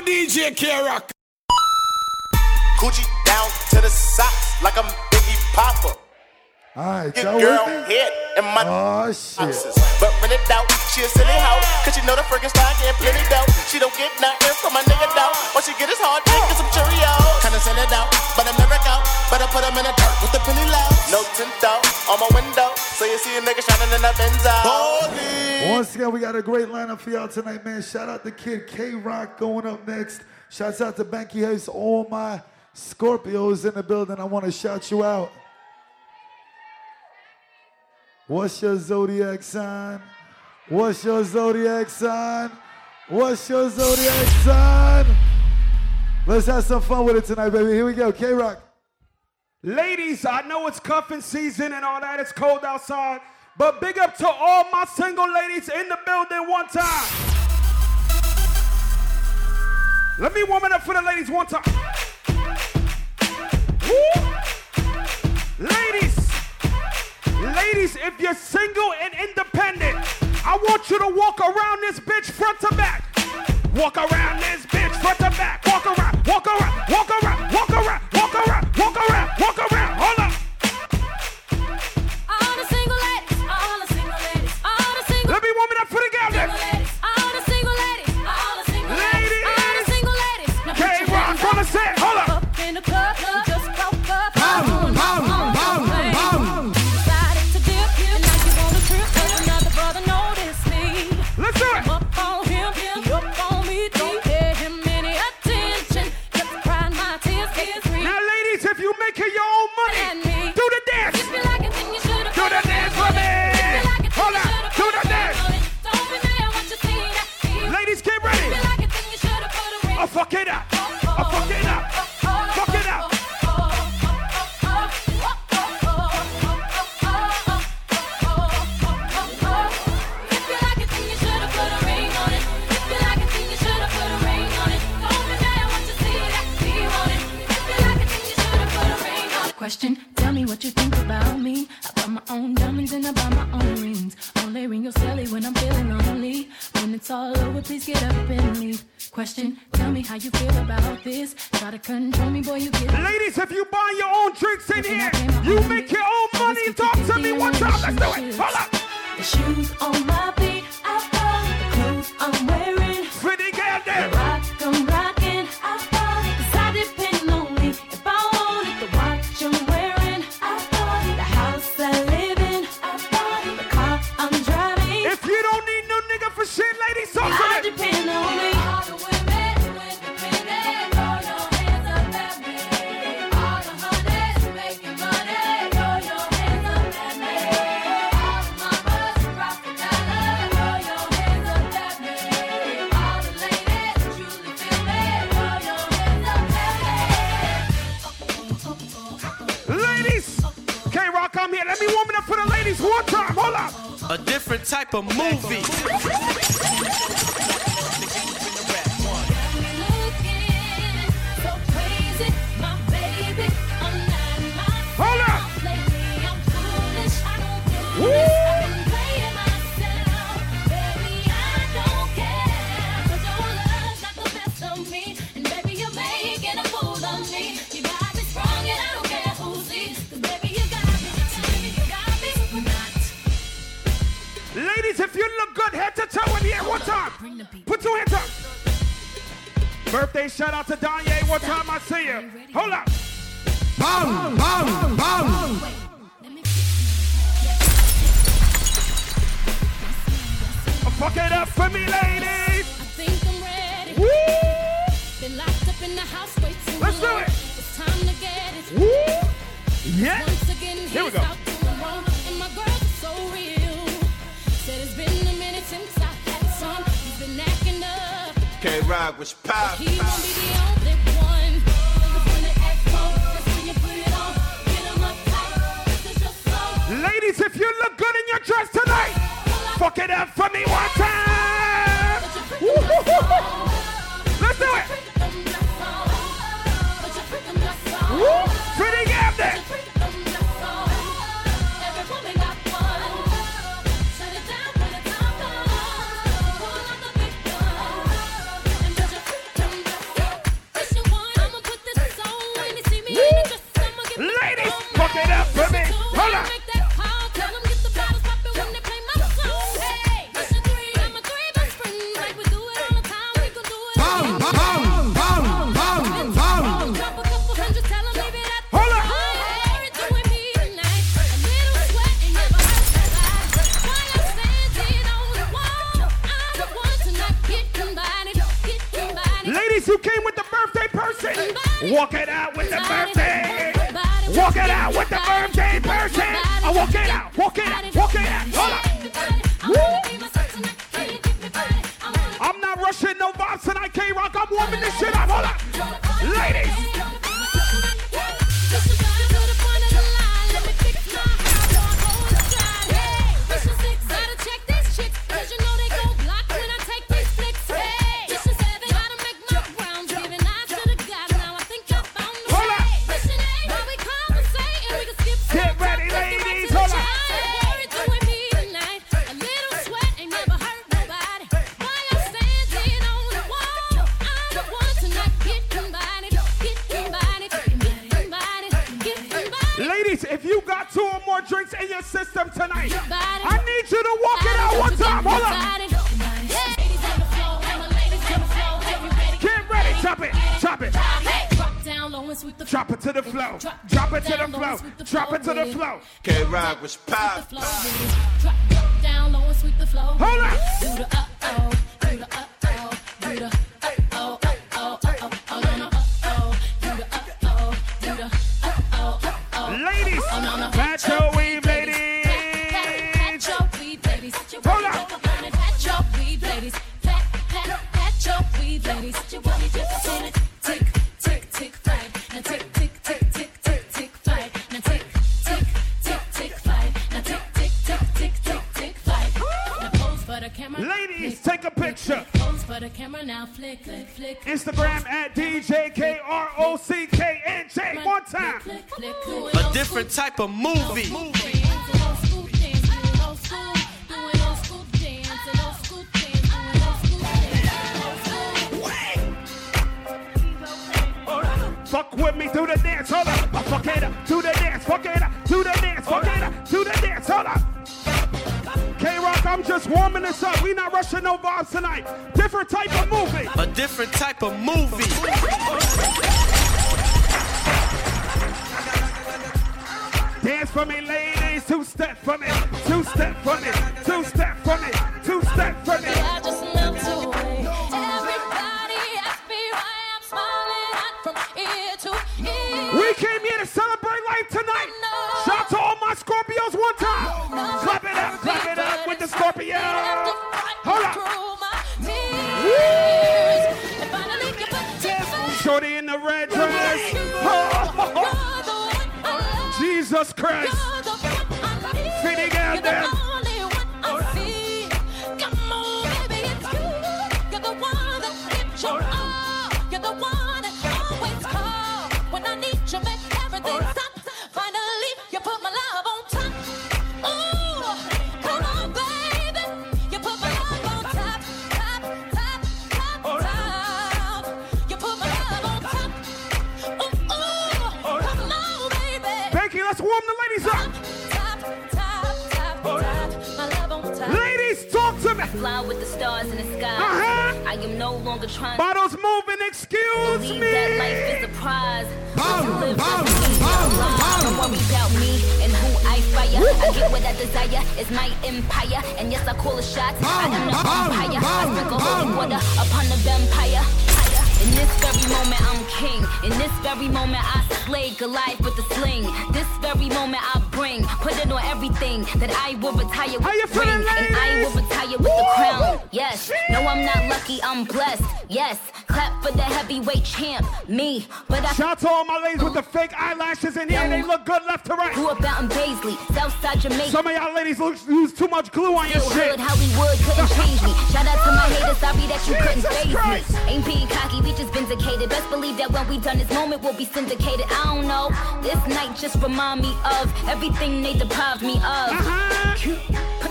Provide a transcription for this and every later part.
DJ K-Rock. Coochie down to the socks like I'm Biggie Papa. Alright, Your y'all girl head and my Oh shit. boxes. But when it out, she a silly hoe. Cause she know the freaking stock and plenty dough. She don't get nothing from my nigga though. What she get is hard dick and some Cheerios. Kinda send it out, but I never go. Better put 'em in the dirt with the penny low. No tint though on my window. So you see a nigga shining in the Benzo. Holy. Once again, we got a great lineup for y'all tonight, man. Shout out to Kid K Rock going up next. Shouts out to Banky Hayes, all my Scorpios in the building. I want to shout you out. What's your zodiac sign? What's your zodiac sign? What's your zodiac sign? Let's have some fun with it tonight, baby. Here we go. K Rock. Ladies, I know it's cuffing season and all that. It's cold outside. But big up to all my single ladies in the building one time. Let me warm it up for the ladies one time. Woo! Ladies, ladies, if you're single and independent, I want you to walk around this bitch front to back. Walk around this bitch front to back. Walk around, walk around, walk around, walk around, walk around, walk around, walk around. Hold up. All the single ladies, all the single ladies, all the single Let me warm to toe in here one time, put two hands up. Birthday shout out to Danye one time I see you. Hold up. Bam, bam, bam. Fuck it up for me, ladies. I think I'm ready. Woo! Been locked up in the house way too Let's do it. It's time to get it. Woo! Yeah. Once again, Here we he's go. K Rock was pop. He won't be the only one. 'Cause when they act cold, that's when you put it on. Get 'em uptight. This is your soul. Ladies, if you look good in your dress tonight, fuck it up for me one time. Put your freaking dress on. Let's do it. Freaking I'm just warming this up. We not rushing no vibes tonight. Different type of movie. A different type of movie. Dance for me, ladies. Two step for me, two step for me, two step for me, two step for me. Christ. Fitting out there. Stars in the sky. Uh-huh. I am no longer trying Bottles moving, excuse believe that life me. is a prize. Bam, To live bam, doesn't mean bam, you're alive. bam. Don't worry about me and who I fire. I get what I desire. It's my empire. And yes, I call a shot. I am the umpire. I sprinkle holy water upon the vampire. In this very moment, I'm king. In this very moment, I slay Goliath with the sling. This very moment, I bring. Put it on everything that I will retire with How you the ring. feeling, And I will retire with the crown. Yes. No, I'm not lucky. I'm blessed. Yes. For the heavyweight champ. Me. But I Shout out to all my ladies with the fake eyelashes in here. They look good left to right. grew up out in Baisley, Southside Jamaica. Some of y'all ladies look, use too much glue on your shit. hood, Hollywood couldn't change me. Shout out to my haters, sorry that you couldn't face Christ. me. Ain't being cocky, we just vindicated. Best believe that when we done this moment, we'll be syndicated. I don't know. This night just remind me of everything they deprived me of. Uh-huh.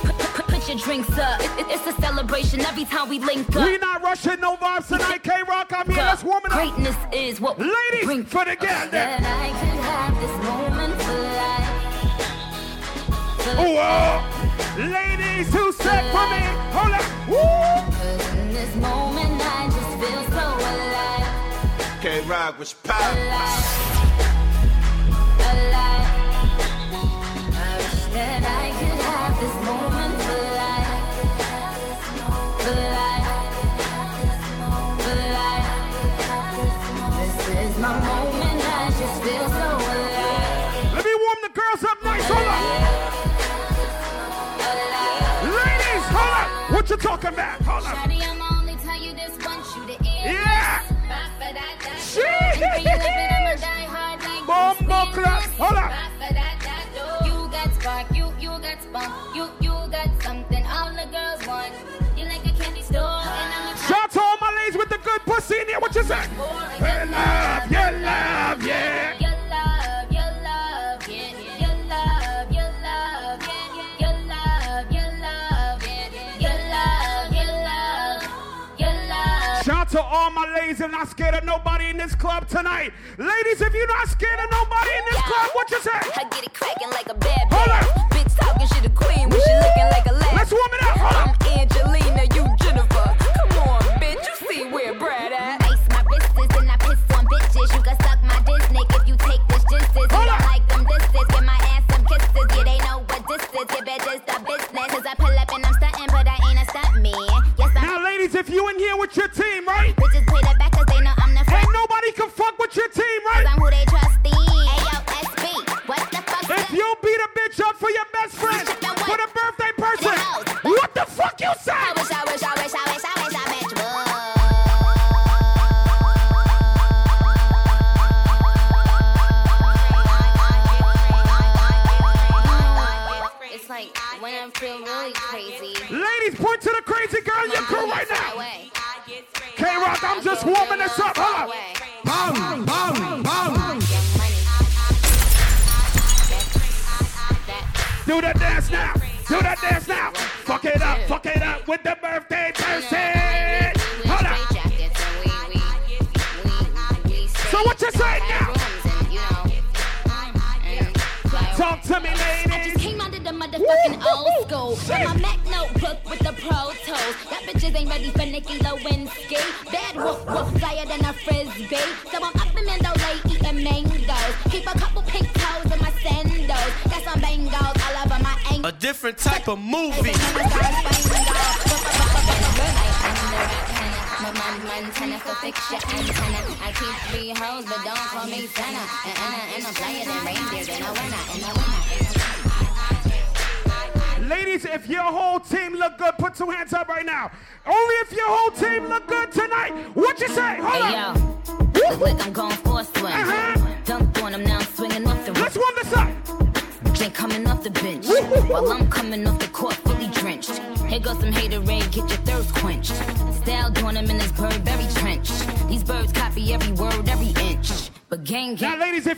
Your drinks up. It- it- it's a celebration every time we link up. We not rushing no vibes tonight. K Rock, I'm here. Let's warm it up. Uh, Greatness is what we Ladies, bring. for the gal. That I could have this moment for life. For Whoa. Uh, ladies, two step for me. Hold up. Woo. In this moment I just feel so alive, K Rock was pop. Hold up. Ladies, hold up. What you talking about? Hold up. Shawty, I'ma only tell you this once, you the. Yeah. Ba-ba-da-da. Shit. And for your loving, I'ma die hard like Bomb clap. Hold up. You got spark, you you got you you got something all the girls want. You like a candy store, and I'm a Shout to all my ladies with the good pussy in here. What you say? Your love, your love, yeah. All my ladies and not scared of nobody in this club tonight. Ladies, if you're not scared of nobody in this club, what you say? I get it cracking like a bad Hold bitch. up. Bitch talking shit a queen when she looking like a lamb. Let's warm it up. Hold up.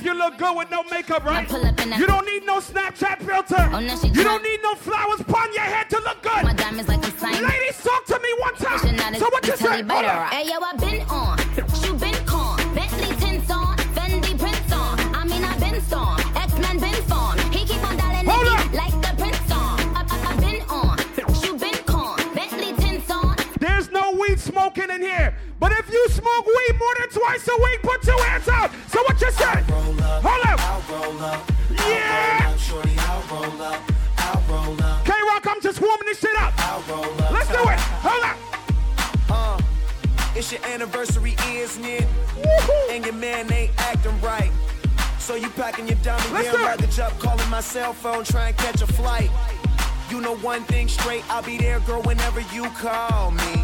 If you look good with no makeup, right? Pull up in You don't need no Snapchat filter. Oh, You don't need no flowers upon your head to look my good. diamonds like a sign. Ladies, talk to me one time. So what you say? Hold up. Hey yo, I been on, you been con, Bentley tints on, Fendi prints on. I mean I been storm, X Men been form. He keep on dialing Hold like the Prince on. I, I, I been on, you been con, Bentley tints on. There's no weed smoking in here. You smoke weed more than twice a week, put your hands up. So what you say? Hold up. I'll roll up. I'll Yeah. Roll up, shorty, I'll roll up. I'll roll up. K Rock, I'm just warming this shit up. I'll roll up. Let's do it. Hold up. Uh, it's your anniversary, isn't it? Woohoo. And your man ain't acting right. So you packing your dummy Let's bear luggage up, calling my cell phone, trying to catch a flight. You know one thing straight, I'll be there, girl, whenever you call me.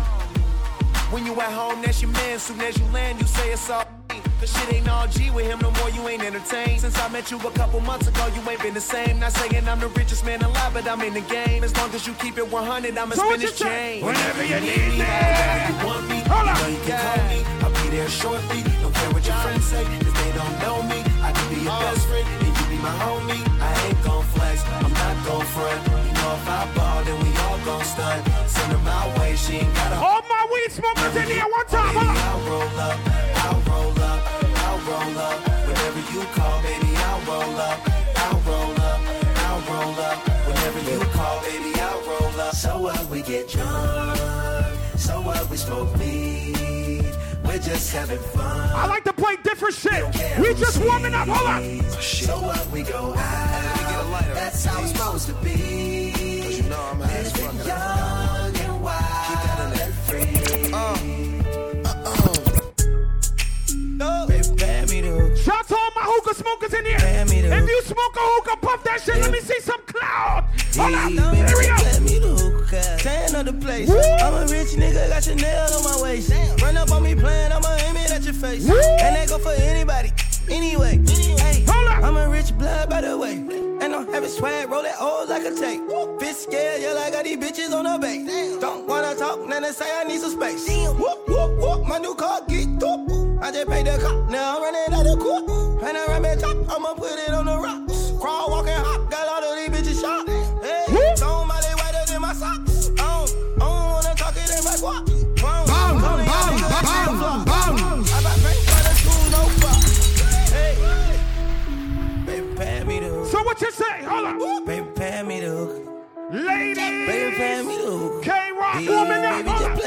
When you at home, that's your man. Soon as you land, you say it's all me. Cause shit ain't all G with him no more, you ain't entertained. Since I met you a couple months ago, you ain't been the same. Not saying I'm the richest man alive, but I'm in the game. As long as you keep it 100, I'ma spin this chain. Whenever you need me, me. whenever you want me, Hold you know you can call me. I'll be there shortly. Don't care what your friends say, cause they don't know me. I can be your uh. best friend, and you be my homie. I ain't gon' flex, I'm not gon' front. You know if I ball, then we all gon' stunt. Send her my way, she ain't got a All my weed smokers in here one time. Baby, Hold up. I'll roll up, I'll roll up, I'll roll up. Whenever you call, baby, I'll roll up, I'll roll up, I'll roll up. Whenever you call, baby, I'll roll up. So what? We get drunk. So what? We smoke weed. We're just having fun. I like to play different shit. We just warming up. Hold up. So what? We go out. That's how it's supposed to be. Know I'm young and wild and free. Baby, pay me smokers in here. Hand me the If you smoke a hookah, puff that shit. Let me see some cloud. Hold up. Here we go. Let me the hookah. Tan of the place. Woo. I'm a rich nigga, got Chanel on my waist. Run up on me playing, I'ma aim it at your face. Woo. And that go for anybody. Anyway, hey, Hold up. I'm a rich blood by the way. And I'm having swag, roll that O's like a tape. Bitch scared, yeah, like I got these bitches on the base. Don't wanna talk, now they say I need some space. Whoop, whoop, whoop, my new car get up. I just paid the cop, now I'm running out of court. And I back top, I'ma put it on the rocks. Crawl, walk, and hop, what you say? Hold up. Baby, pay me the hook. Baby, pay me Ladies. the hook. K-Rock Hey, woman baby, Hold just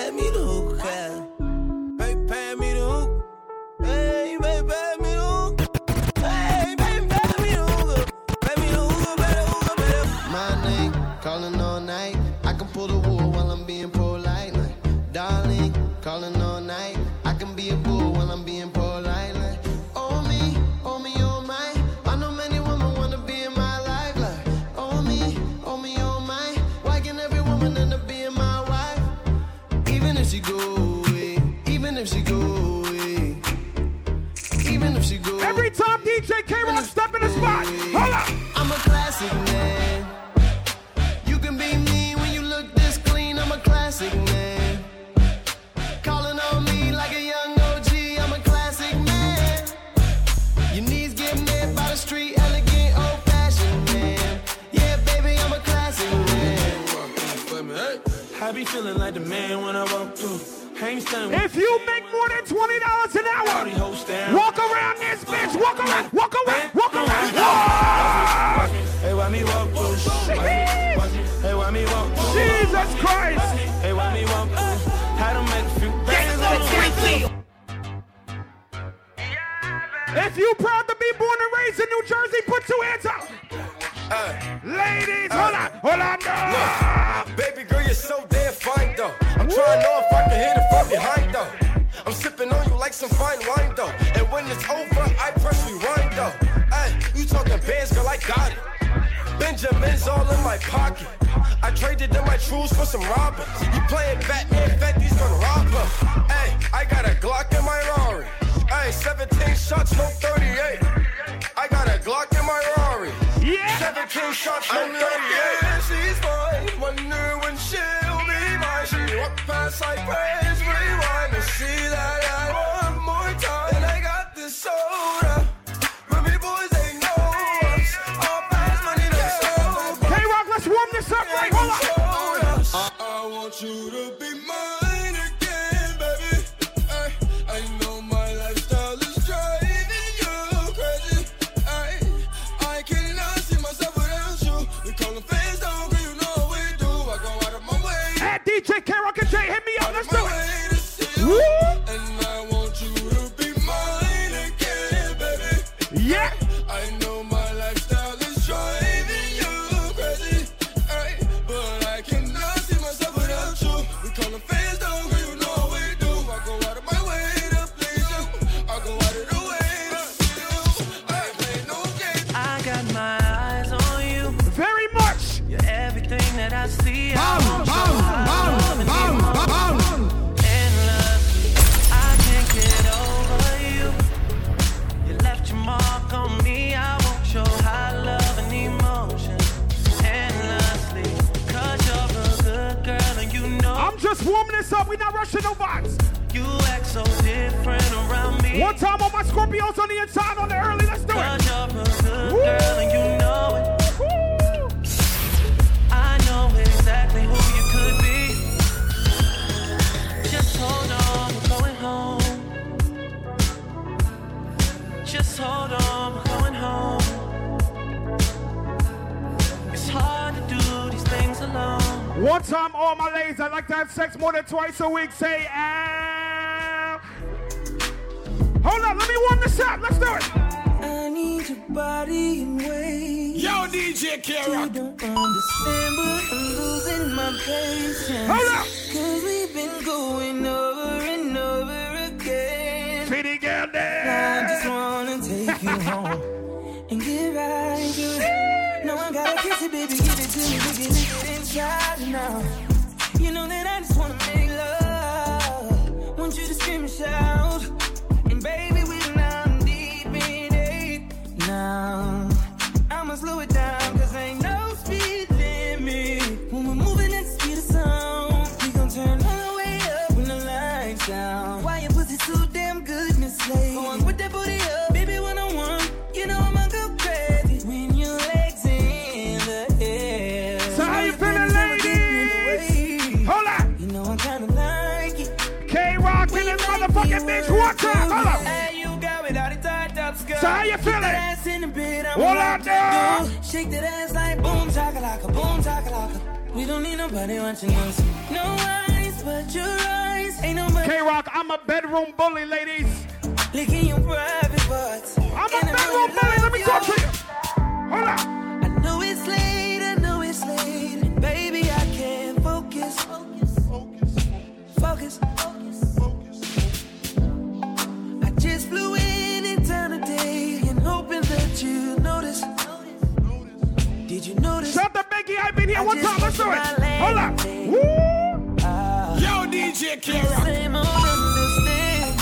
go away, even if she go away, even if she go Every time DJ K-Rock step in the spot. Hold up. I be feeling like the man when I walk through. If you make more than twenty dollars an hour, walk around this bitch. Walk around. Walk around. Walk around. Me. Hey, why me walk through? Shit. Watch me. Hey, why me walk through? Jesus Christ. Hey, why me walk through? Had to make a few bands on the way. If you proud to be born and raised in New Jersey, put your hands up. Ladies, hold on, hold on. no. Baby Benjamin's all in my pocket. I traded in my trues for some robbers. You playing Batman, Fetty's gonna rob her. Hey, I got a Glock in my Rari. Hey, 17 shots, no 38. I got a Glock in my Rari. Yeah. 17 shots, no 38. she's. Wonder when she'll be mine. She walk past like rewind and see that I twice a week. Say, K Rock, I'm a bedroom bully, ladies. licking your private parts. I'm a bedroom bully. Let me talk to you. Hold up. I know it's late, I know it's late. And baby, I can't focus. Focus. Focus. Focus. I just flew in in town today and hoping that you notice. Did you notice? Shut the Becky. I've been here I one time. Let's do it. went to my Hold up. Woo. Yo, DJ Kira. Same old understanding.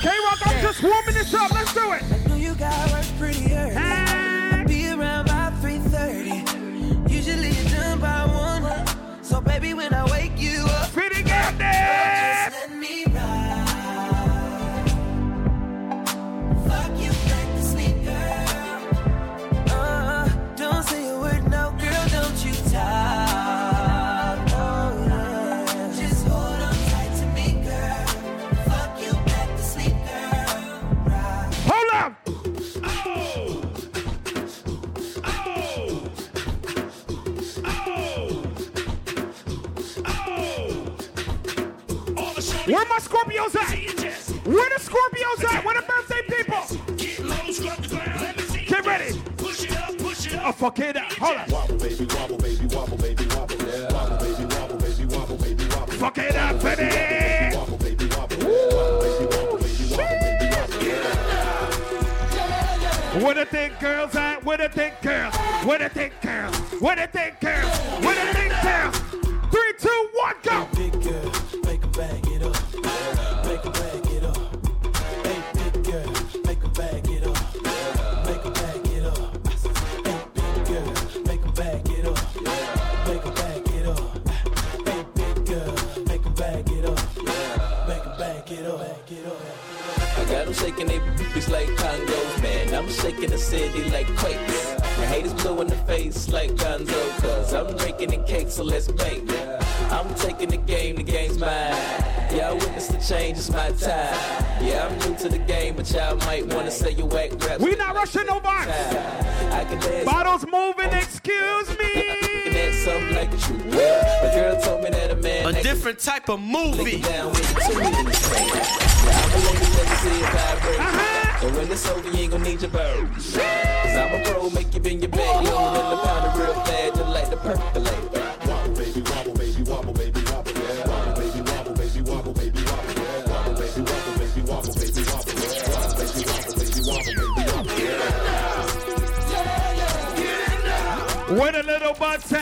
K Rock, I'm just warming this up. Let's do it. I know you got work pretty early. Hey. Be around by 3.30. Usually you're done by 1. So baby, when I wake you up, Fitting out Scorpios at? Where the Scorpios at? Where the birthday people? Get ready. Oh, fuck it up. Hold up. Wobble, baby, wobble, baby, wobble, baby, wobble. Yeah. Wobble, baby, wobble, baby, wobble, baby, wobble. Fuck it up, baby. Wobble, baby, wobble. Wobble, baby, wobble, baby, wobble, baby, wobble. Where the think girls at? Where the think girls? Where the think girls? Where the think girls? Where the think girls? Three, two, one, go. Big girl, got them shaking they boobies like Congos, man. I'm shaking the city like quakes. The haters blue in the face like Gonzo, cause I'm breaking the cake, so let's bake. I'm taking the game, the game's mine. Y'all witness the change, it's my time. Yeah, I'm new to the game, but y'all might wanna say you whack rap. We not rushing no box. I can dance. Bottles moving, excuse me. and that's something like the. A girl told me that a man A different type of movie. Lay down with the two in the same. Now I'm a lady, let me see it vibrate. Uh-huh. And when it's over, you ain't gonna need your birds. Cause I'm a pro, make you bend your back. You don't the pound real fast, just like the percolate. Wobble, baby, wobble, baby, wobble, baby, wobble. Yeah. Wobble, baby, wobble, baby, wobble, baby, wobble. Yeah. Wobble, baby, wobble, baby, wobble, baby, wobble. Yeah. Wobble, baby, wobble, baby, wobble, baby, wobble. Where the little butts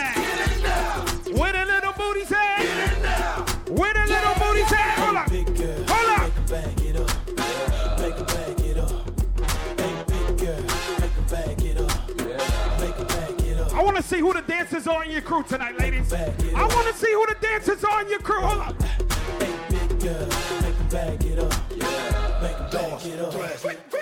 to see who the dancers are in your crew tonight, ladies. I want to see who the dancers are in your crew. Hold up. Hey, big girl, make 'em bag it up. Make 'em bag it up.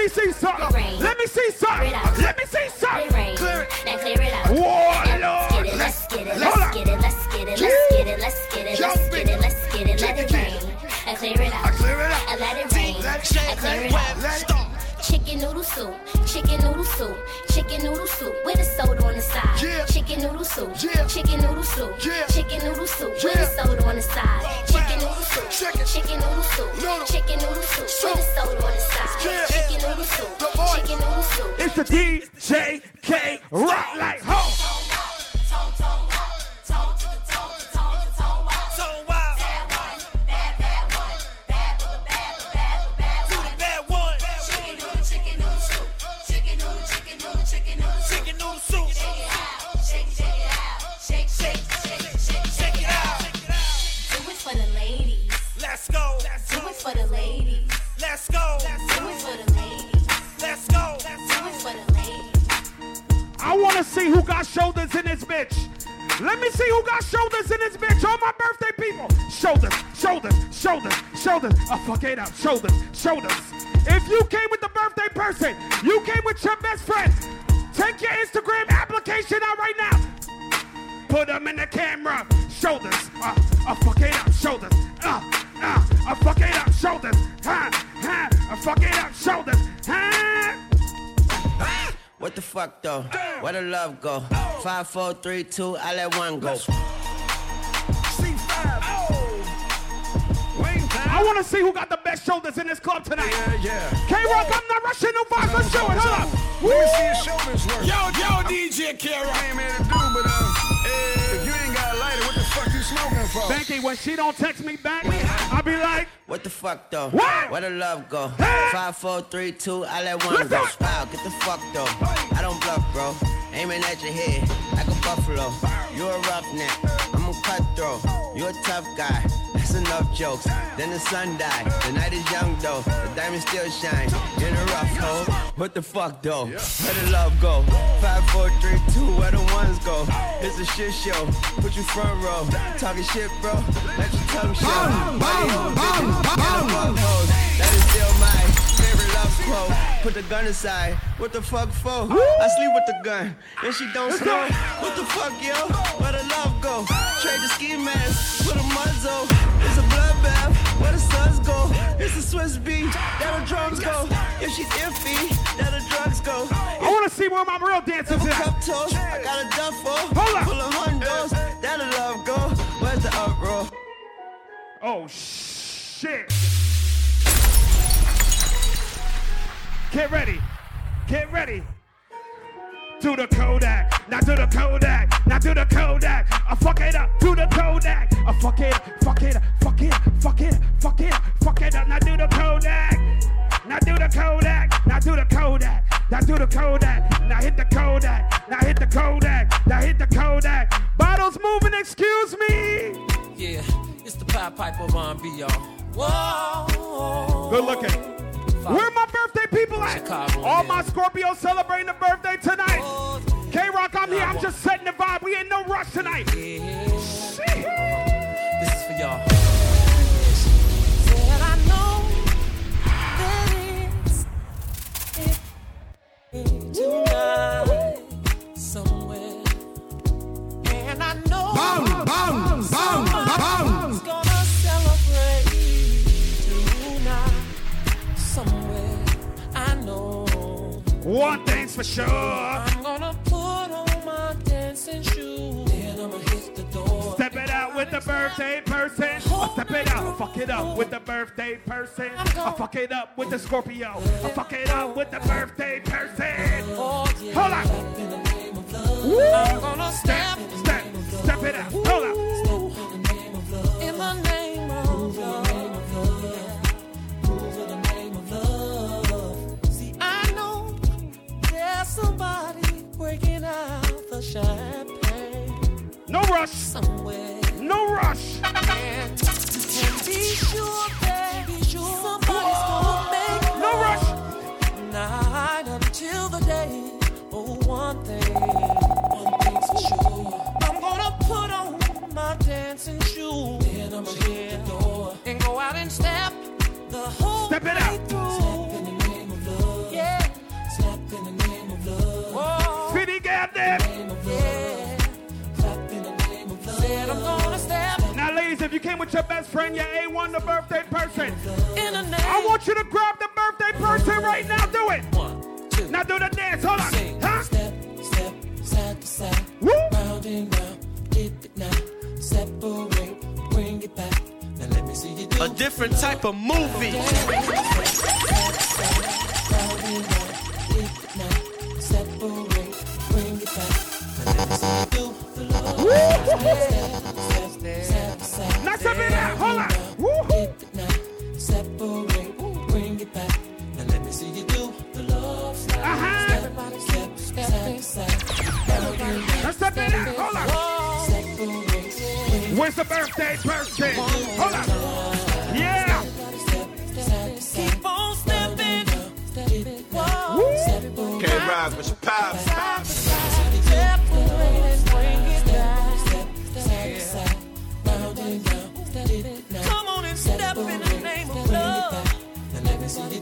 Me see something. Let me see something. Let me see something. Clear it. Now clear it out. Whoa, Let's Lord. get it, let's get it, let's get it, let's get it, let's get it, let's get it, let's get it, let's get it, let it rain. And clear it out. clear it out. And let it rain. Let it shake, And clear it out. let it. Chicken noodle soup, chicken noodle soup, chicken noodle soup with a soda on the side. Yeah. Chicken noodle soup, Yeah. chicken noodle soup, Yeah. chicken noodle soup with a soda on the side. Chicken noodle soup, Chicken. chicken noodle soup, Noodle. chicken noodle soup with a soda on the side. Yeah. Chicken noodle soup, The boy. chicken noodle soup. It's the DJ shoulders. I up. Shoulders, shoulders. If you came with the birthday person, you came with your best friend. Take your Instagram application out right now. Put them in the camera. Shoulders. Uh, I fuck it up. Shoulders. Uh, uh, I fuck it up. Shoulders. Ha, ha. I fuck it up. Shoulders. Ha. What the fuck though? Where the love go? Five, four, three, two, I let one go. I want to see who got the best shoulders in this club tonight. Yeah, yeah. K Rock, I'm not rushing no vibes. Let's show it. Hold up. Let me see your shoulders work. Yo, yo, DJ Kara. I ain't man to do, but uh, if you ain't got a lighter, what the fuck you smoking for? Banky, when she don't text me back, I'll be like, What the fuck though? What? Where the love go? Hey! Five, four, three, two, I let one Let's go. do. Wow, get the fuck though. I don't bluff, bro. Aiming at your head like a buffalo. You a roughneck, I'm a cutthroat. You a tough guy. That's enough jokes. Then the sun died. The night is young though. The diamond still shine. In a rough hole. What the fuck though? Where the love go? Five, four, three, two. Where the ones go? It's a shit show. Put you front row. Talking shit, bro. Let your tongue show. Bum, bum, bum, That is still my quote. Put the gun aside. What the fuck for? I sleep with the gun. And she don't snow. What the fuck, yo? Where the love go? Trade the ski mask. Put a muzzle. It's a bloodbath. Where the suns go? It's a Swiss beat. There the drums go. If she's iffy, there the drugs go. I want to see where my real dancers at. cup toast. I got a duffel. Hold up. Full of hundos. There the love go. Where's the uproar? Oh, shit. Get ready. Get ready. To the Kodak, now to the Kodak, now to the Kodak. I fuck it up, to the Kodak. I fuck it, fuck it, fuck it, fuck it, fuck it, fuck it up. Now do the Kodak, now do the Kodak, now do the Kodak, now do the Kodak. Now hit the Kodak, now hit the Kodak, now hit the Kodak. Bottles moving, excuse me. Yeah, it's the Pied Piper of R&B, y'all. Whoa. Good looking. Where my birthday people at? Chicago, All yeah. my Scorpios celebrating the birthday tonight. Oh. K Rock, I'm here. I'm just setting the vibe. We ain't no rush tonight. This Scorpio. I fuck Hold on. Where's the birthday person? Hold on. Yeah. keep on stepping. Woo. K Rock with your pops. Come on and step in the name of love.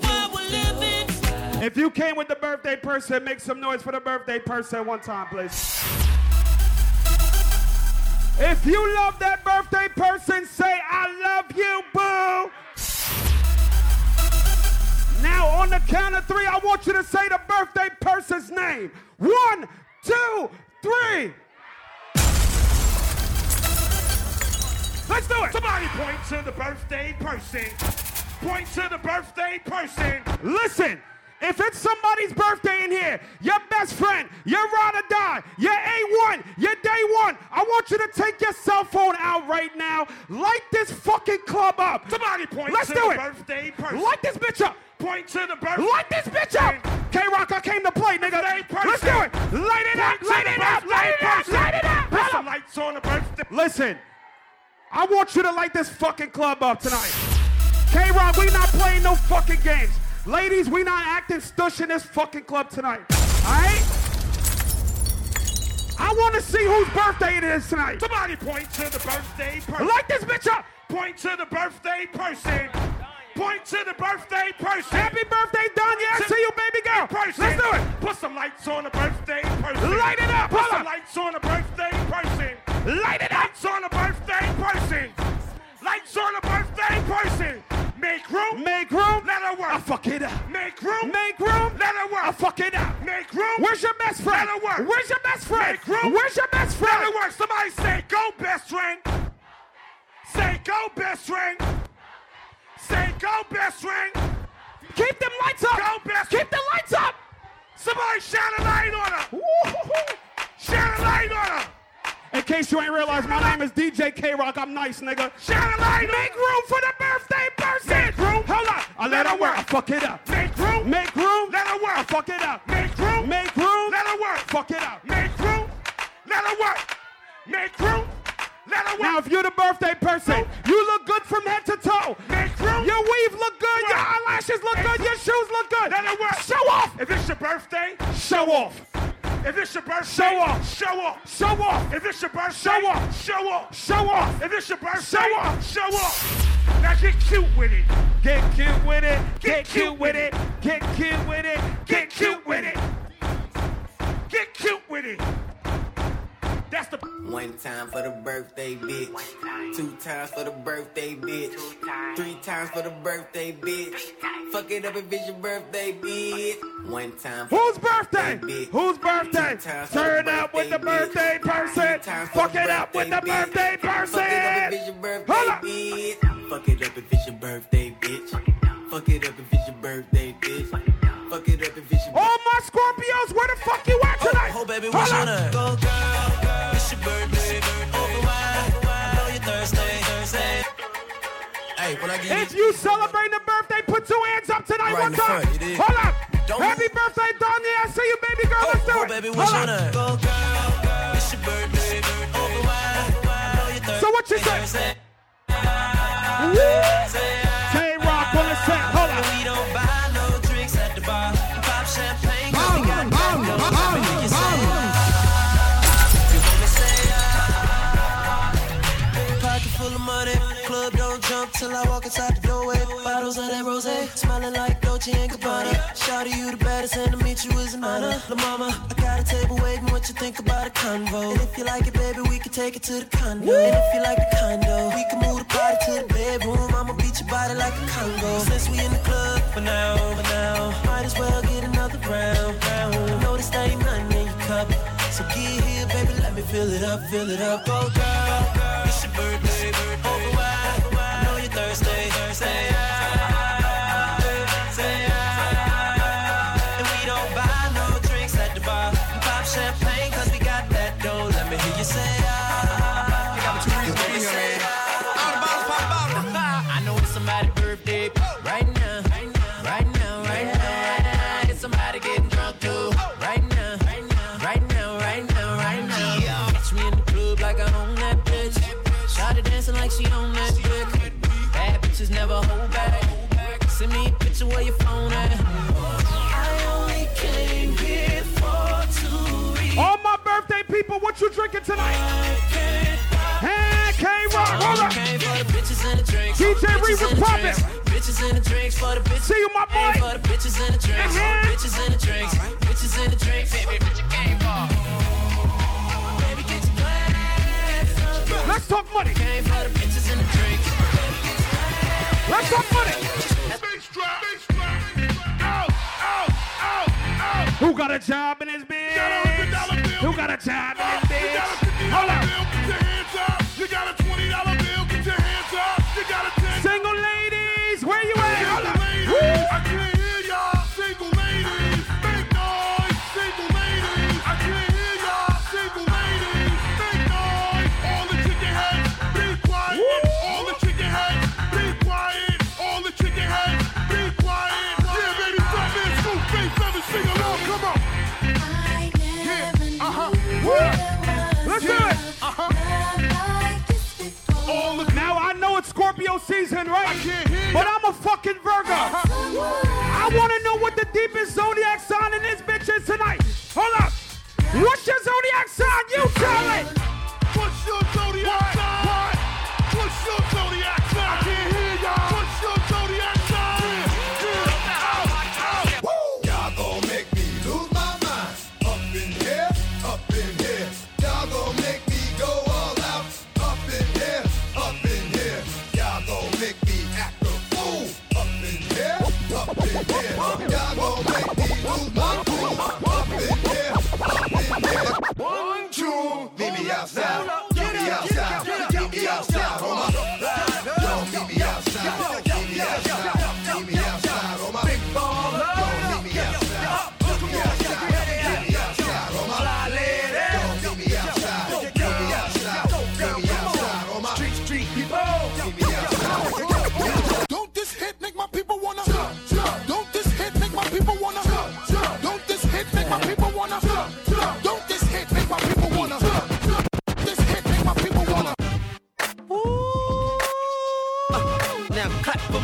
While we're living. If you came with the birthday person, make some noise for the birthday person one time, please. If you love that birthday person, say, I love you, boo. Now, on the count of three, I want you to say the birthday person's name. One, two, three. Let's do it. Somebody point to the birthday person. Point to the birthday person. Listen, if it's somebody's birthday in here, your best friend, your ride or die, your A1, your day one, I want you to take your cell phone out right now. Light this fucking club up. Somebody point Let's to do the it. birthday person. Light this bitch up. Point to the birthday. Light this bitch up. K Rock, I came to play, nigga. Let's do it. Light it up. Light it up. Light it up. Light it up. Put some lights on the birthday. Listen, I want you to light this fucking club up tonight. K Rock, we not playing no fucking games. Ladies, we not acting stush in this fucking club tonight. Alright? I want to see whose birthday it is tonight. Somebody point to the birthday person. Light this bitch up. Point to the birthday person. Point to the birthday person. Happy birthday, Danya. I see you, baby girl. person. Let's do it. Put some lights on the birthday person. Light it up. Put Hold some up. lights on the birthday person. Light it up. Lights on the birthday person. Lights on the birthday person. Make room. Make room. Her work. I fuck it up. Make room. Make room. Let her work. I fuck it up. Make room. Where's your best friend? Let her work. Where's your best friend? Make room. Where's your best friend? Let her work. Somebody say, go, best friend. Say, go, best friend. Say, go, best friend. Keep them lights up. Go, best Keep the lights up. Somebody shine a light on her. Shine a light on her. In case you ain't realized, my name is DJ K Rock. I'm nice, nigga. Shine light Make room for the birthday person. Make room. Hold up. I let, Let her work. work. I fuck it up. Make room. Make room. Let her work. I fuck it up. Make room. Make room. Let her work. Fuck it up. Make room. Let her work. Make room. Let her work. Now, if you're the birthday person, you look good from head to toe. Make room. Your weave look good. Your eyelashes look good. Your shoes look good. Let her work. Show off. If it's your birthday, Show off. If it's your birthday, Show off. Show off. Show off. If it's your birthday, Show off. Show off. Show off. If it's your birthday, Show off. Show off. Now get cute with it. Get cute with it. Get, cute with it. Get cute with it. Get cute with it. Get cute with it. That's the One time for the birthday bitch. Two times for the birthday bitch. Three times for the birthday bitch. Fuck it up if it's your birthday bitch. One time for Whose the birthday? bitch. Whose birthday? Two times for Turn the up with the birthday birthday person. Three times for Fuck it up with the birthday birthday bitch. Fuck it up if it's person. your birthday Hold up. bitch. Fuck it up if it's your birthday bitch. Fuck it up if it's your birthday bitch. Fuck it up if it's your All my Scorpios, where the fuck you at oh, tonight? Oh, baby, Hold what's your up. name? Go, girl. Birthday. Over wine. I know Thursday. Thursday. Hey, when I give If you celebrating a birthday, put two hands up tonight Right one time. Hold up. Don't Happy birthday, Donnie. I see you, baby girl. Let's do Oh, oh it. baby, what's your Hold up. name? Go, girl. It's your birthday. Over wine. I know Thursday. So what you say? Thursday. K-Rock and Gabbana. Shouty, you the baddest, and to meet you is an honor. La mama, I got a table waiting. What you think about a convo? And if you like it, baby, we can take it to the condo. And if you like the condo, we can move the party to the bedroom. I'ma beat your body like a Congo. Since we in the club for now, for now, might as well get another round. round. Know this ain't nothing in your cup. So get here, baby, let me fill it up, fill it up. Oh, girl, it's your birthday, over wide. I know you're thirsty, Thursday. People, what you drinking tonight? Hey, K-Rock, hold up. DJ Reed was popping. Bitches in the drinks for the bitches. See you, my boy. For the bitches in the drinks. Uh-huh. Bitches in the drinks. Bitches in the drinks. Baby, bitch, came for. Baby, get your glass. Let's talk money. Came for the bitches in the drinks. Let's talk money. Who got a job in his bitch? Who got a job in his bitch? Hold up. you got Single ladies, Right? But I'm a fucking Virgo. I want to know what the deepest zodiac sign in this bitch is tonight. Hold up. What's your zodiac sign? You tell it.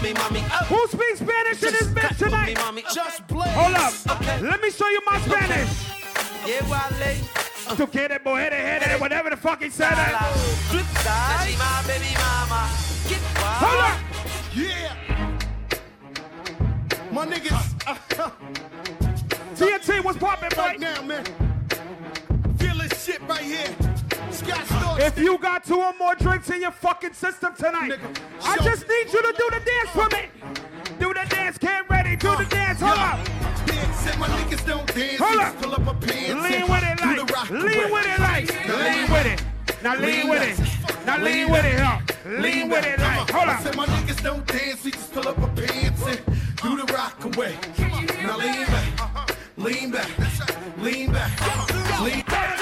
Me, mommy. Up. Oh. Who speaks Spanish in this bitch For me, tonight? mommy. Just blaze. Hold up. Let me show you my Spanish. Yeah, Wale. Tu quieres mujer, head, whatever the fuck he said. Flip side. She my baby mama. Get wild. Hold up. Yeah My niggas uh-huh. TNT was popping, right right? now, man Feel this shit right here Scott Storch If you got two or more drinks in your fucking system tonight, I just need you to do the dance for me. Do the dance, get ready, do the dance, hold up. Pants said my niggas don't dance. Hold up. up. Pull up a pants. Lean with it like, lean with it like, lean with it. Now lean with it. Now lean with it, huh? Lean with it like, hold I said my niggas don't dance. We just pull up a pants and do the rock away. Now uh-huh. lean back. Lean back. Lean back. Lean back.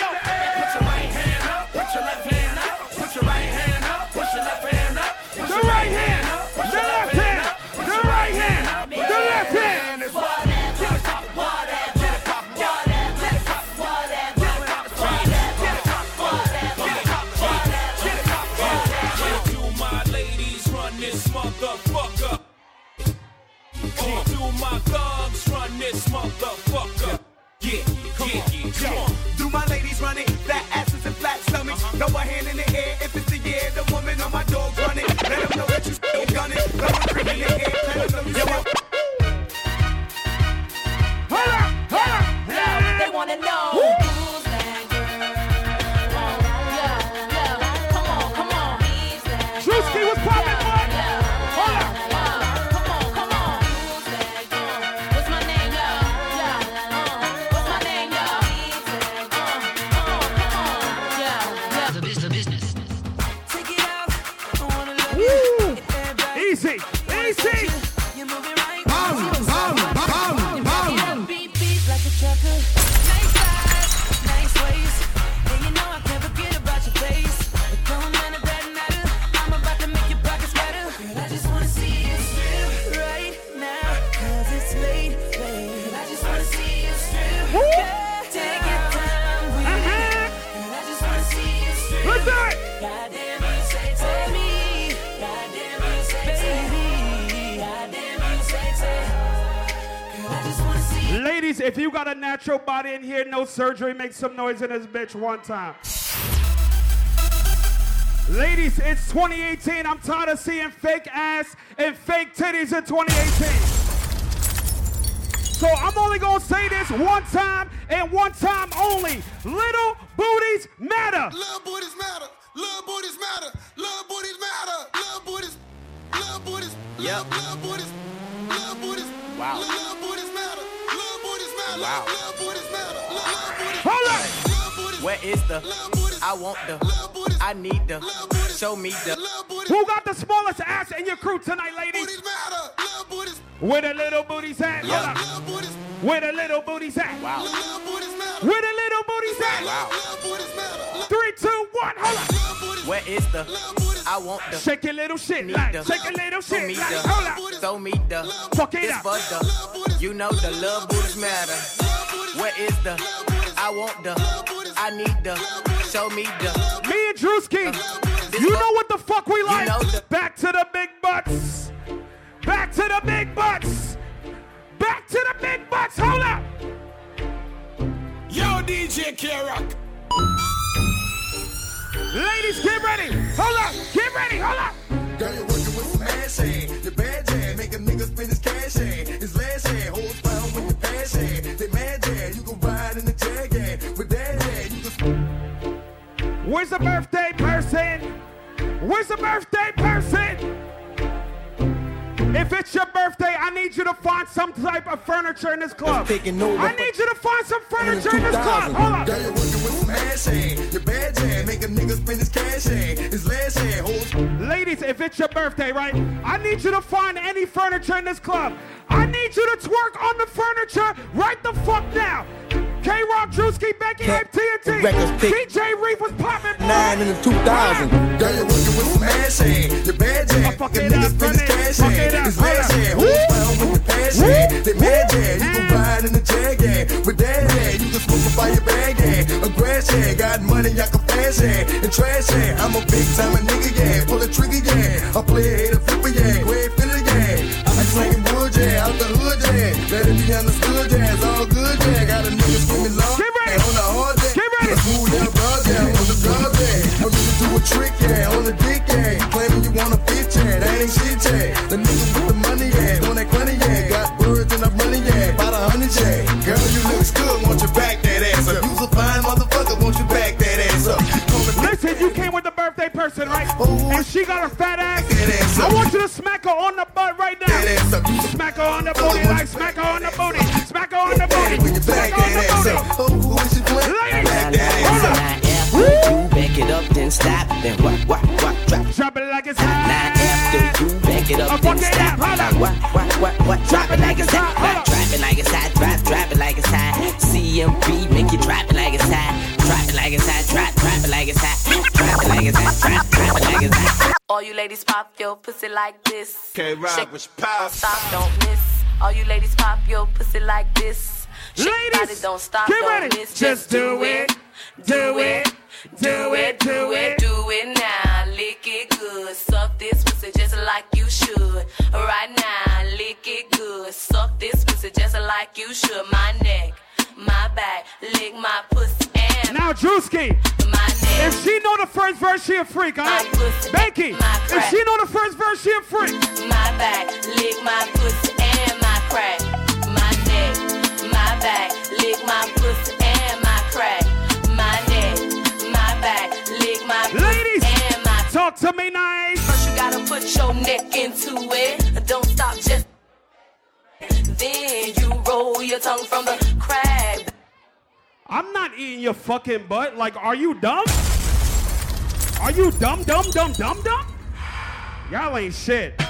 this motherfucker. Yeah, come yeah, on, yeah, come yeah. on. Do my ladies run it? ass asses and flat stomachs. Uh-huh. No hand in the air. If it's the year, the woman on my dog running. Let them know that you still gunning. Let them creep in the air. Let them know you still. Hold up, hold up. They wanna know. Woo! Natural body in here, no surgery, make some noise in this bitch one time. Ladies, it's 2018. I'm tired of seeing fake ass and fake titties in 2018. So I'm only gonna say this one time and one time only. Little booties matter. Little booties matter. Little booties matter. Little booties matter. Little booties. Little booties. Yep. Little booties. Little booties. Wow. Little booties Wow. Little booties matter. Little booties. Hold up. Where is the? I want the. I need the. Show me the. Who got the smallest ass in your crew tonight, ladies? Booties matter. Little booties. Where the little booties at? Hold up. Little booties. Where the little booties at? Wow. Little booties matter. Where the little booties at? Wow. Little booties matter. Three, two, one, hold up. Where is the? Little booties. I want the. Shake your little shit like, the- shake your little Show me shit like, the. hold up. Show me the. Fuck it up. the. You know the love booties matter. Where is the? I want the. I need the. Show me the. Me and Drewski, This you know what the fuck we like. know the- Back to the big butts. Back to the big butts. Back to the big butts. Hold up. Yo, DJ K-Rock. Ladies, get ready. Hold up. Get ready. Hold up. Girl, you're working with some ass hand. Your bad jam, make a nigga spend his cash hand. His last hand, holds pound with your pass hand. They mad jam, you can ride in the jag hand. With that hand, you can Where's the birthday person? Where's the birthday? If it's your birthday, I need you to find some type of furniture in this club. I need you to find some furniture in this club. 2000. Hold Girl, up. you're working with some ass hand. Your bad jam, make a nigga spend his cash hand. His last hand, holds Ladies, if it's your birthday, right? I need you to find any furniture in this club. I need you to twerk on the furniture right the fuck now. K Rock, Drewski, Becky, Cat- Hype, TNT. DJ Reef was popping. nine in the 2000. Girl, you're working with some ass hand. Your bad jam, I make a fuck it nigga up, spend his run it, cash fuck hand. it up, His hold last up. hand, Woo! holds pound with your pass Woo! hand. They mad jam, you can ride in the jag hand. With that hand, you can smoke up by your bag hand. A grass hand, got money, I can fast hand. And trash hand, I'm a big time a nigga, yeah. Pull a trigger, yeah. I play a hater flipper, yeah. Go ahead, fill it, yeah. I slanging wood, yeah. Out the hood, yeah. Let it be understood, yeah. Trick, yeah. On the dick, yeah. Claiming you wanna fit, yeah. That ain't shit, yeah. The nigga with the money, yeah. On that money, yeah. Got birds and I'm running, yeah. About a hundred, yeah. Girl, you looks good. Want you back that ass up. You's a fine motherfucker. Want you back that ass up. Listen, you came with the birthday person, right? Oh. And she got a fat ass. Ass I want you to smack her on the butt right now. That ass up. You's a Smack her on the booty, like smack her on the booty. Smack her on the booty. when you back Smack her on the booty. Stop, then what, what, what, drop. Drop it like it's Now hot. after you back it Oh, up, then stop. Now up. what, what, what, what, drop it like it's hot. Now drop it like it's hot, drop, drop it like it's hot. CMB make you drop it like it's hot. Drop it like it's hot, drop, drop it like it's hot. Drop it like it's hot, drop, drop it like it's hot. All you ladies pop your pussy like this. K-Rock Shake, was powerful. Stop, don't miss. All you ladies pop your pussy like this. Ladies, don't stop, get don't ready. miss. Just do it. Do it. Do it. Do it. Do it now, lick it good. Suck this pussy just like you should. Right now, lick it good. Suck this pussy just like you should. My neck, my back, lick my pussy and Now, Drewski, my neck. if she know the first verse, she a freak, all right? My pussy, Becky, if she know the first verse, she a freak. my back, lick my pussy and my crack. My neck, my back, lick my pussy and my crack. My neck, my back, lick my Ladies, and my talk to me nice. First you gotta put your neck into it. Don't stop, just then you roll your tongue from the crack. I'm not eating your fucking butt. Like, are you dumb? Are you dumb, dumb, dumb, dumb, dumb? Y'all ain't shit.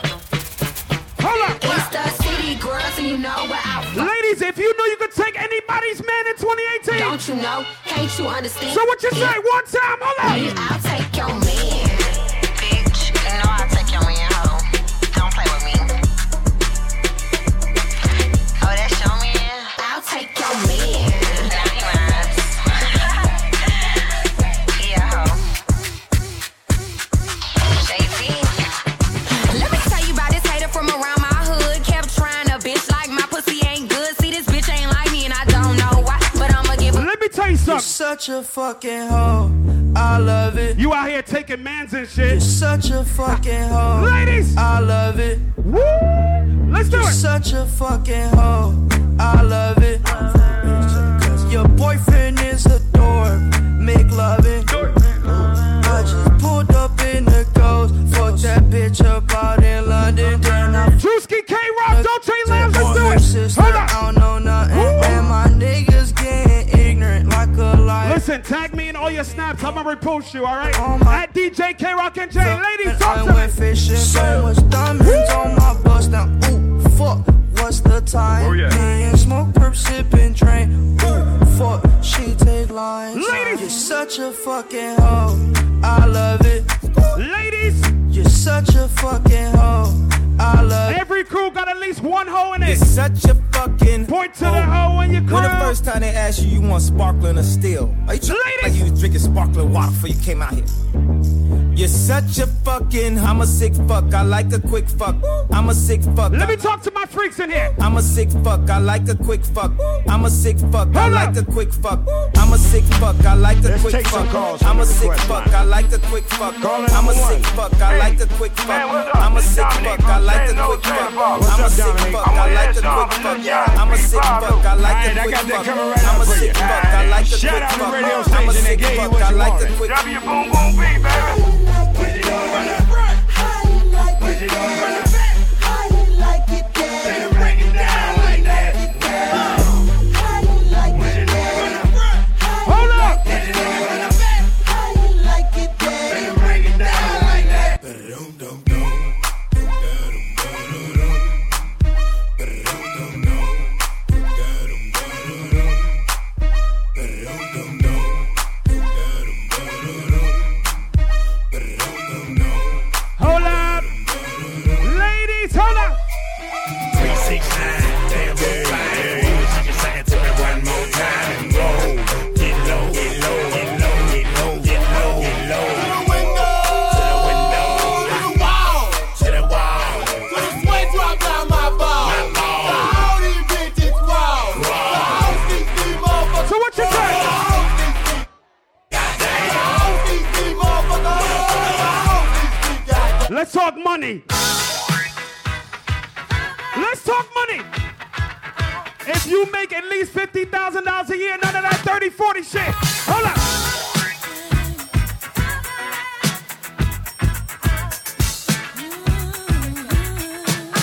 Hold up. It's the city girls, and you know from. Ladies, if you knew you could take anybody's man in 2018. Don't you know? Can't you understand? So what you say? One time, hold up. I'll take your man. Something. Such a fucking hoe. I love it. You out here taking mans and shit. You're such a fucking hoe. Ladies. I love it. Woo! Let's do You're it. such a fucking hoe. I love it. Your boyfriend is a dork. Make loving. I just your snaps. I'm gonna repost you, all right? Oh At DJ K Rock and J. Ladies, talk I to me. fishing, so much diamonds on my bust now. Ooh, fuck, what's the time? Oh, yeah. Me smoke, perp, sip, and drain. Ooh, fuck, she take lines. Ladies. You're such a fucking hoe. I love it. Ladies, You're such a fucking hoe. I love every crew got at least one hoe in it. It's such a fucking Point to the hoe in your crew. When the first time they asked you, you want sparkling or still? Are you trying like you was drinking sparkling water before you came out here? You're such a fucking, I'm a sick fuck. I like a quick fuck. I'm a sick fuck. Let me talk to my freaks in here. I'm a sick fuck. I like a quick fuck. I'm a sick fuck. I like a quick fuck. I'm a sick fuck. I like a quick fuck. I'm a sick fuck. I like a quick fuck. I'm a sick fuck. I like a quick fuck. I'm a sick fuck. I like a quick fuck. I'm a sick fuck. I'm I on like a quick fuck. I'm a sick fuck. I like a Alright, I quick got that fuck. coming right I'm a sick fuck. I like a quick fuck. I'm a station that sick gave you fuck. I you like a wanted. quick W boom boom beat, baby. Hold Let's talk money. If you make at least $50,000 a year, none of that 30, 40 shit. Hold up.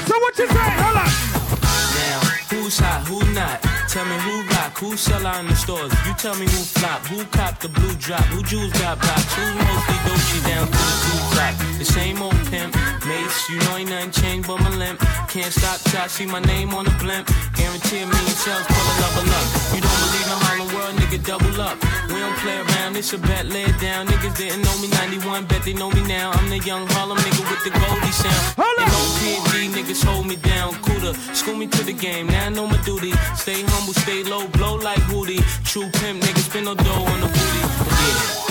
So what you say? Hold up. Now, who's hot, who not? Tell me who rock, who sell out in the stores. You tell me who flop, who cop the blue drop, who jewels got blocks, who's mostly Dolce down to the blue top. The same old pimp, you know ain't nothing changed but my limp. Can't stop till I see my name on the blimp. Guarantee a million sales, pull a level up. You don't believe in Harlem World, nigga, double up. We don't play around, it's a bet, lay it down. Niggas didn't know me 91, bet they know me now. I'm the young Harlem nigga with the Goldie sound. Hold Ain't up. no PNG, niggas hold me down. Cooler, school me to the game, now I know my duty. Stay humble, stay low, blow like Woody. True pimp, niggas spin no dough on the booty. Yeah.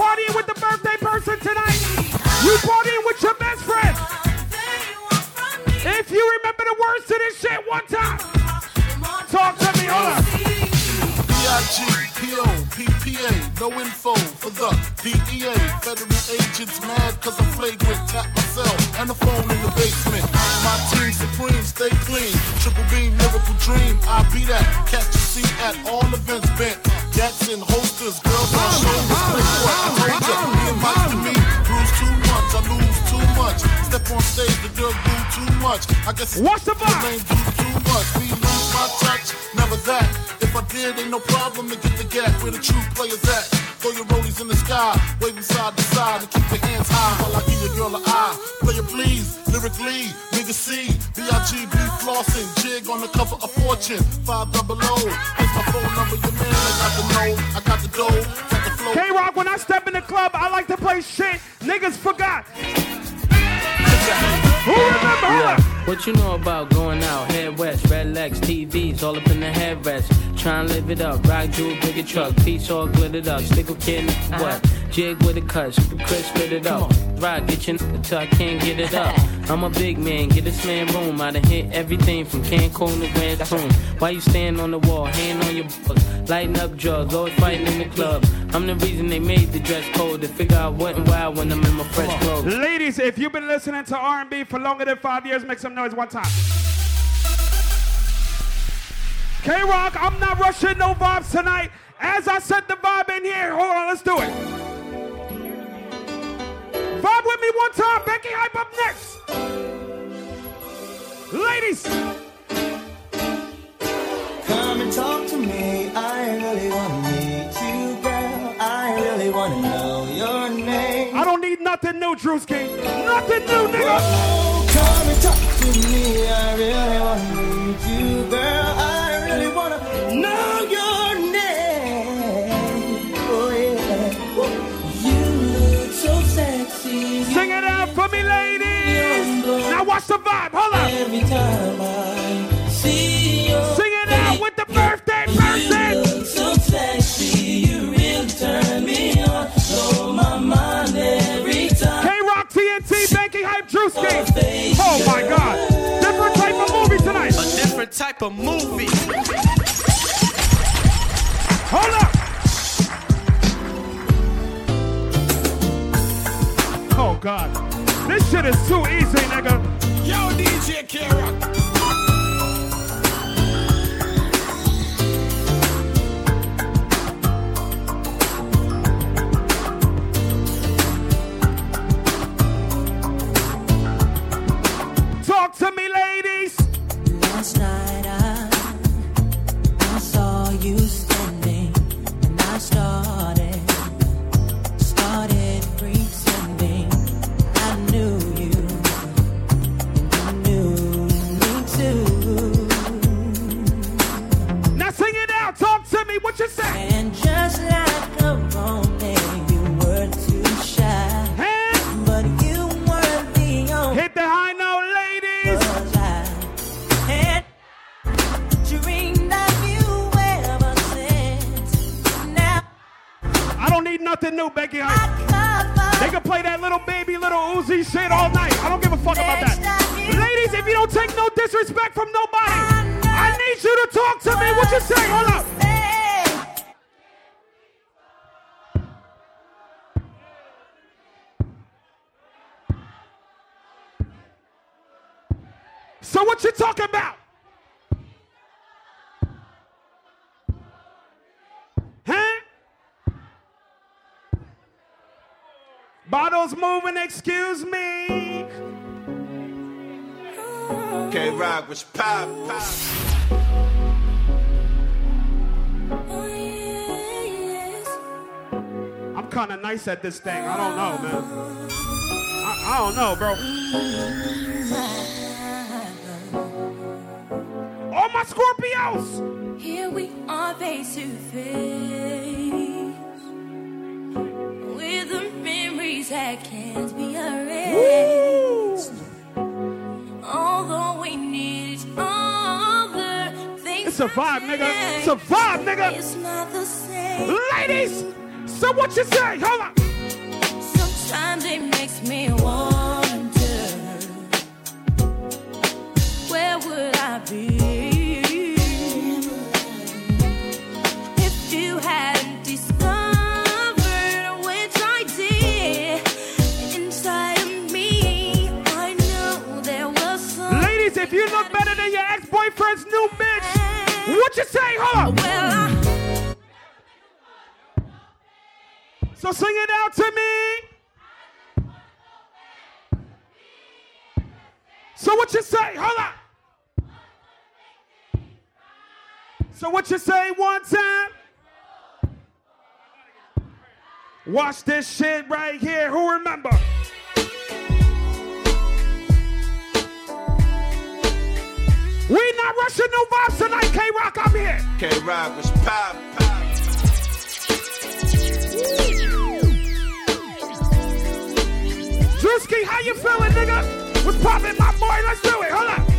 Partying with the birthday person tonight, you partying with your best friend. If you remember the words to this shit one time, talk to me. Hold up. B-I-G-P-O, PPA, no info for the DEA. Federal agents mad cause I'm flagrant. Tap myself and the phone in the basement. My team supreme, stay clean. Triple beam, miracle dream. I be that. Catch a seat at all events bent. Debts and holsters, girls on shoulders. Playboy, I told ya, he invited me. Bruise too much, I lose too much. Step on stage, the girl do too much. I guess what's the vibe? Ain't do too much. We lose my touch, never that. If I did, ain't no problem to get the gap where the true players at. Throw your rollies in the sky, waving side to side, and keep your hands high while I give your girl an eye. Player, please, lyrically nigga C, B-I-G-B flossing, jig on the cover of Fortune, five double O. Here's my phone number, your man, I got the know, I got the dough, got the flow. K Rock, when I step in the club, I like to play shit. Niggas forgot. Who remember? Hold up. What you know about going out? Head west, red legs, TVs, all up in the headrest. Try and live it up. Rock jewel, bigger truck, piece all glittered up. Stick a kid in what? Jig with a cut, Chris spit it up. Rock, get your n- till I can't get it up. I'm a big man, get this man room. I done hit everything from Cancun to Grand Tune. Why you stand on the wall, hand on your books, lighting up drugs, always fighting in the club. I'm the reason they made the dress code to figure out what and why when I'm in my fresh clothes. Ladies, if you've been listening to R&B for longer than five years, make some noise one time. K-Rock, I'm not rushing no vibes tonight. As I set the vibe in here, hold on, let's do it. Vibe with me one time. Becky Hype up next. Ladies, Come and talk to me. I really wanna meet you, girl. I really wanna know your name. I don't need nothing new, Drewski. Nothing new, nigga. Come and talk to me. I really wanna meet you, girl. I really wanna know your name. Now watch the vibe. Hold up. Every time I see you. Sing it out with the birthday person. You look so sexy. You really turn me on. Blow my mind every time. K-Rock, TNT, Becky Hype, Drewski. Oh my God. Different type of movie tonight. A different type of movie. Bottles moving, excuse me. K Rock was pop, pop. I'm kind of nice at this thing. I don't know, man. I, I don't know, bro. All my Scorpios. Here we are face to face memories that can't be erased. Although we need other, things It's a vibe, nigga. It's a vibe, nigga. It's not the same. Ladies, so what you say? Hold up. Sometimes it makes me wonder where would I be ex-boyfriend's new bitch, what you say? Hold up. So sing it out to me. So what you say? Hold up. So what you say one time? Watch this shit right here. Who remember? We not rushing no vibes tonight, K Rock. I'm here. K Rock was pop, pop. Drewski, how you feeling, nigga? What's poppin', my boy? Let's do it. Hold up.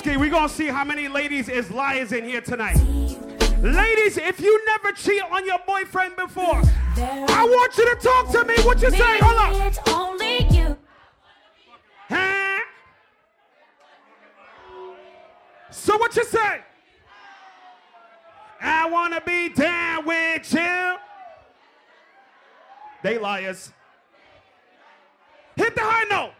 Drewski, we gonna see how many ladies is liars in here tonight. Ladies, if you never cheat on your boyfriend before, I want you to talk to me. What you say? Hold up. It's only you. Huh? So what you say? I wanna be down with you. They liars. Hit the high note.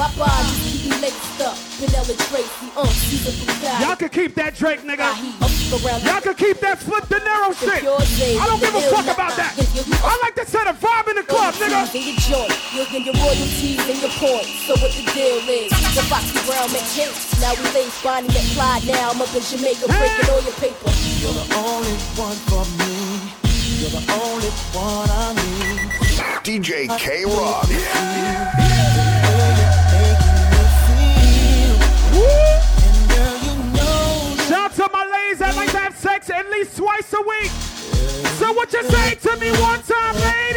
Papa, keep me laced up. Vanilla Tracy, uh, Caesar Bugatti. Y'all can keep that Drake, nigga. around Y'all can keep that Flip De Niro shit. I don't give a fuck about that. I like to set a vibe in the club, nigga. In your joint, you'll get your royalties and your points. So what the deal is? The Foxy Brown make hits. Now we lay Bonnie McFly. Now I'm up in Jamaica breaking all your paper. You're the only one for me. You're the only one I need. DJ K Rock. Shout sex at least twice a week. So what you say to me one time, ladies?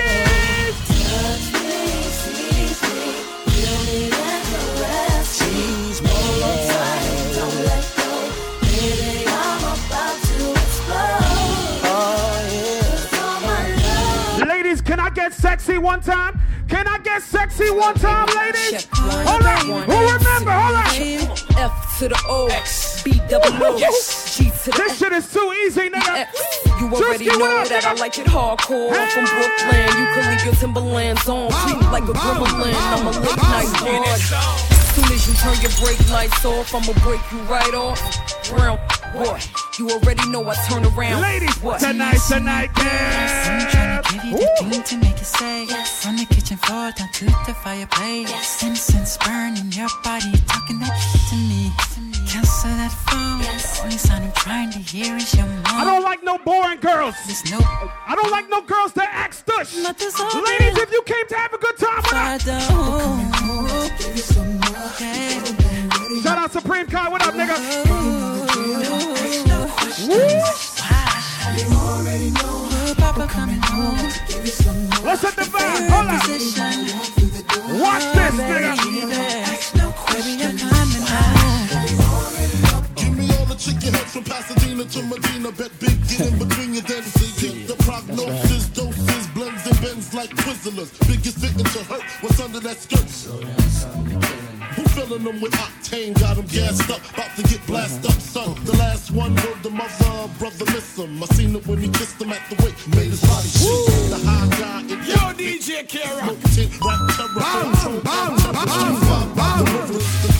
Ladies, can I get sexy one time? Can I get sexy one time, ladies? Hold on. Who remember? Hold on. F to the O, B double O, G to the This shit is too easy, nigga. You already Just give it know up, that I like it hardcore. I'm from Brooklyn, you can leave your Timberlands on. Treat me like a gremlin, I'm a late night broad. Soon as you turn your brake lights off, I'ma break you right off. Round boy, you already know I turn around. Ladies, what? tonight, tonight, Give you the thing to make it say. Yes. From the kitchen floor down to the fireplace. Yes. Incense burning your body Talking that shit to me Cancel that phone. The only sound I'm trying to hear is your mom. I don't like no boring girls. no I don't like no girls that act stush. Ladies, if you came to have a good time, what up? Shout out Supreme Kai, what up, nigga? Papa coming home Let's hit the vibe, hold up. Watch this, Give all heads from Pasadena to Medina. Bet big, get in between your density. Get the prognosis, doses, blends and bends like Twizzlers. Biggest victim to hurt what's under that skirt. Who filling them with octane? Got them gassed up, about to get blasted up, son. The last one word the mother, brother miss him. I seen it when he kissed him at the wake, made his body shake. The high guy in Yo, DJ Kara. Smoke tint, rap terror, bam, bam, bam, bam, The river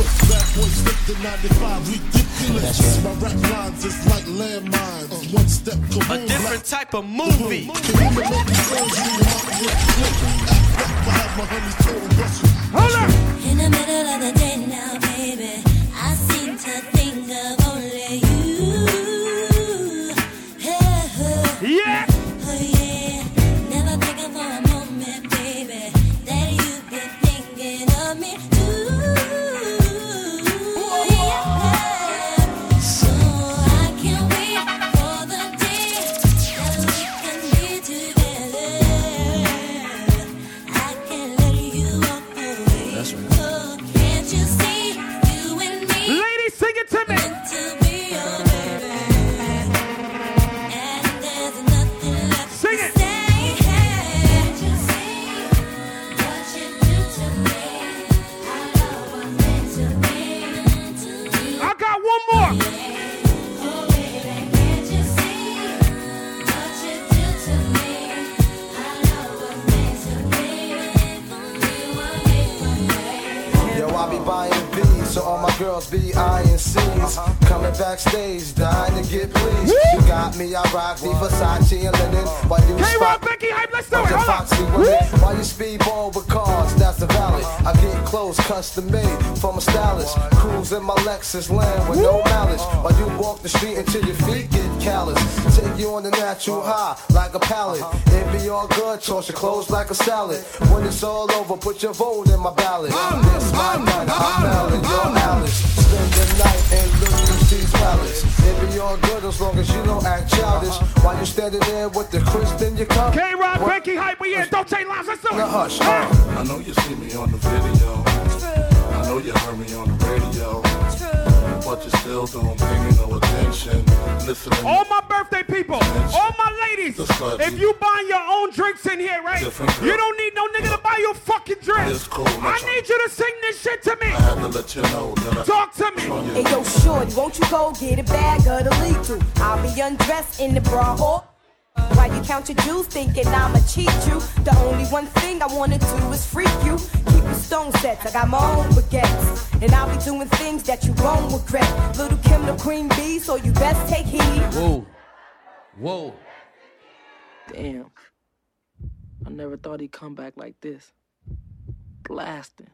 is the lift is conspicuous. Bad boy slipped in 95, ridiculous. My rap lines is like landmines. One step, kaboom, A different type of movie. Hold up. In the middle of the day now, baby, I seem to think of only you. Yeah. sing it to me. Backstage, dying to get pleased. You got me, I rock the Versace and linen. While you K-Rock, Becky Hype, let's do it. Hold women. While you speedball with cars, that's the valid. I get clothes custom made from a stylist. Cruise in my Lexus land with no malice. While you walk the street until your feet get callous. Take you on the natural high like a pallet. Uh-huh. It be all good, toss your clothes like a salad. When it's all over, put your vote in my ballot. This my night, I'm Alan, you're Alice. Spend the night and look through these palace. It be all good as long as you don't act childish. While you standing there with the crisp in your cup. K-Rock, Becky Hype, we in. Don't take lives. Let's do it. Now hush. Ah! I know you see me on the video. I know you heard me on the radio. But you still don't pay me no attention. Listening. All my birthday people, all my ladies, if you buying your own drinks in here, right? You don't need no nigga to buy your fucking drink. Cool, I need you to sing this shit to me. I had to let you know that I Talk to me. Hey yo, shorty, won't you go get a bag of the lethal? I'll be undressed in the bra or while you count your jewels, thinking I'ma cheat you. The only one thing I wanna do is freak you. Keep your stone sets, I got my own baguettes. And I'll be doing things that you won't regret. Lil' Kim the Queen Bee, so you best take heed. Whoa. Whoa. Damn. I never thought he'd come back like this. Blasting.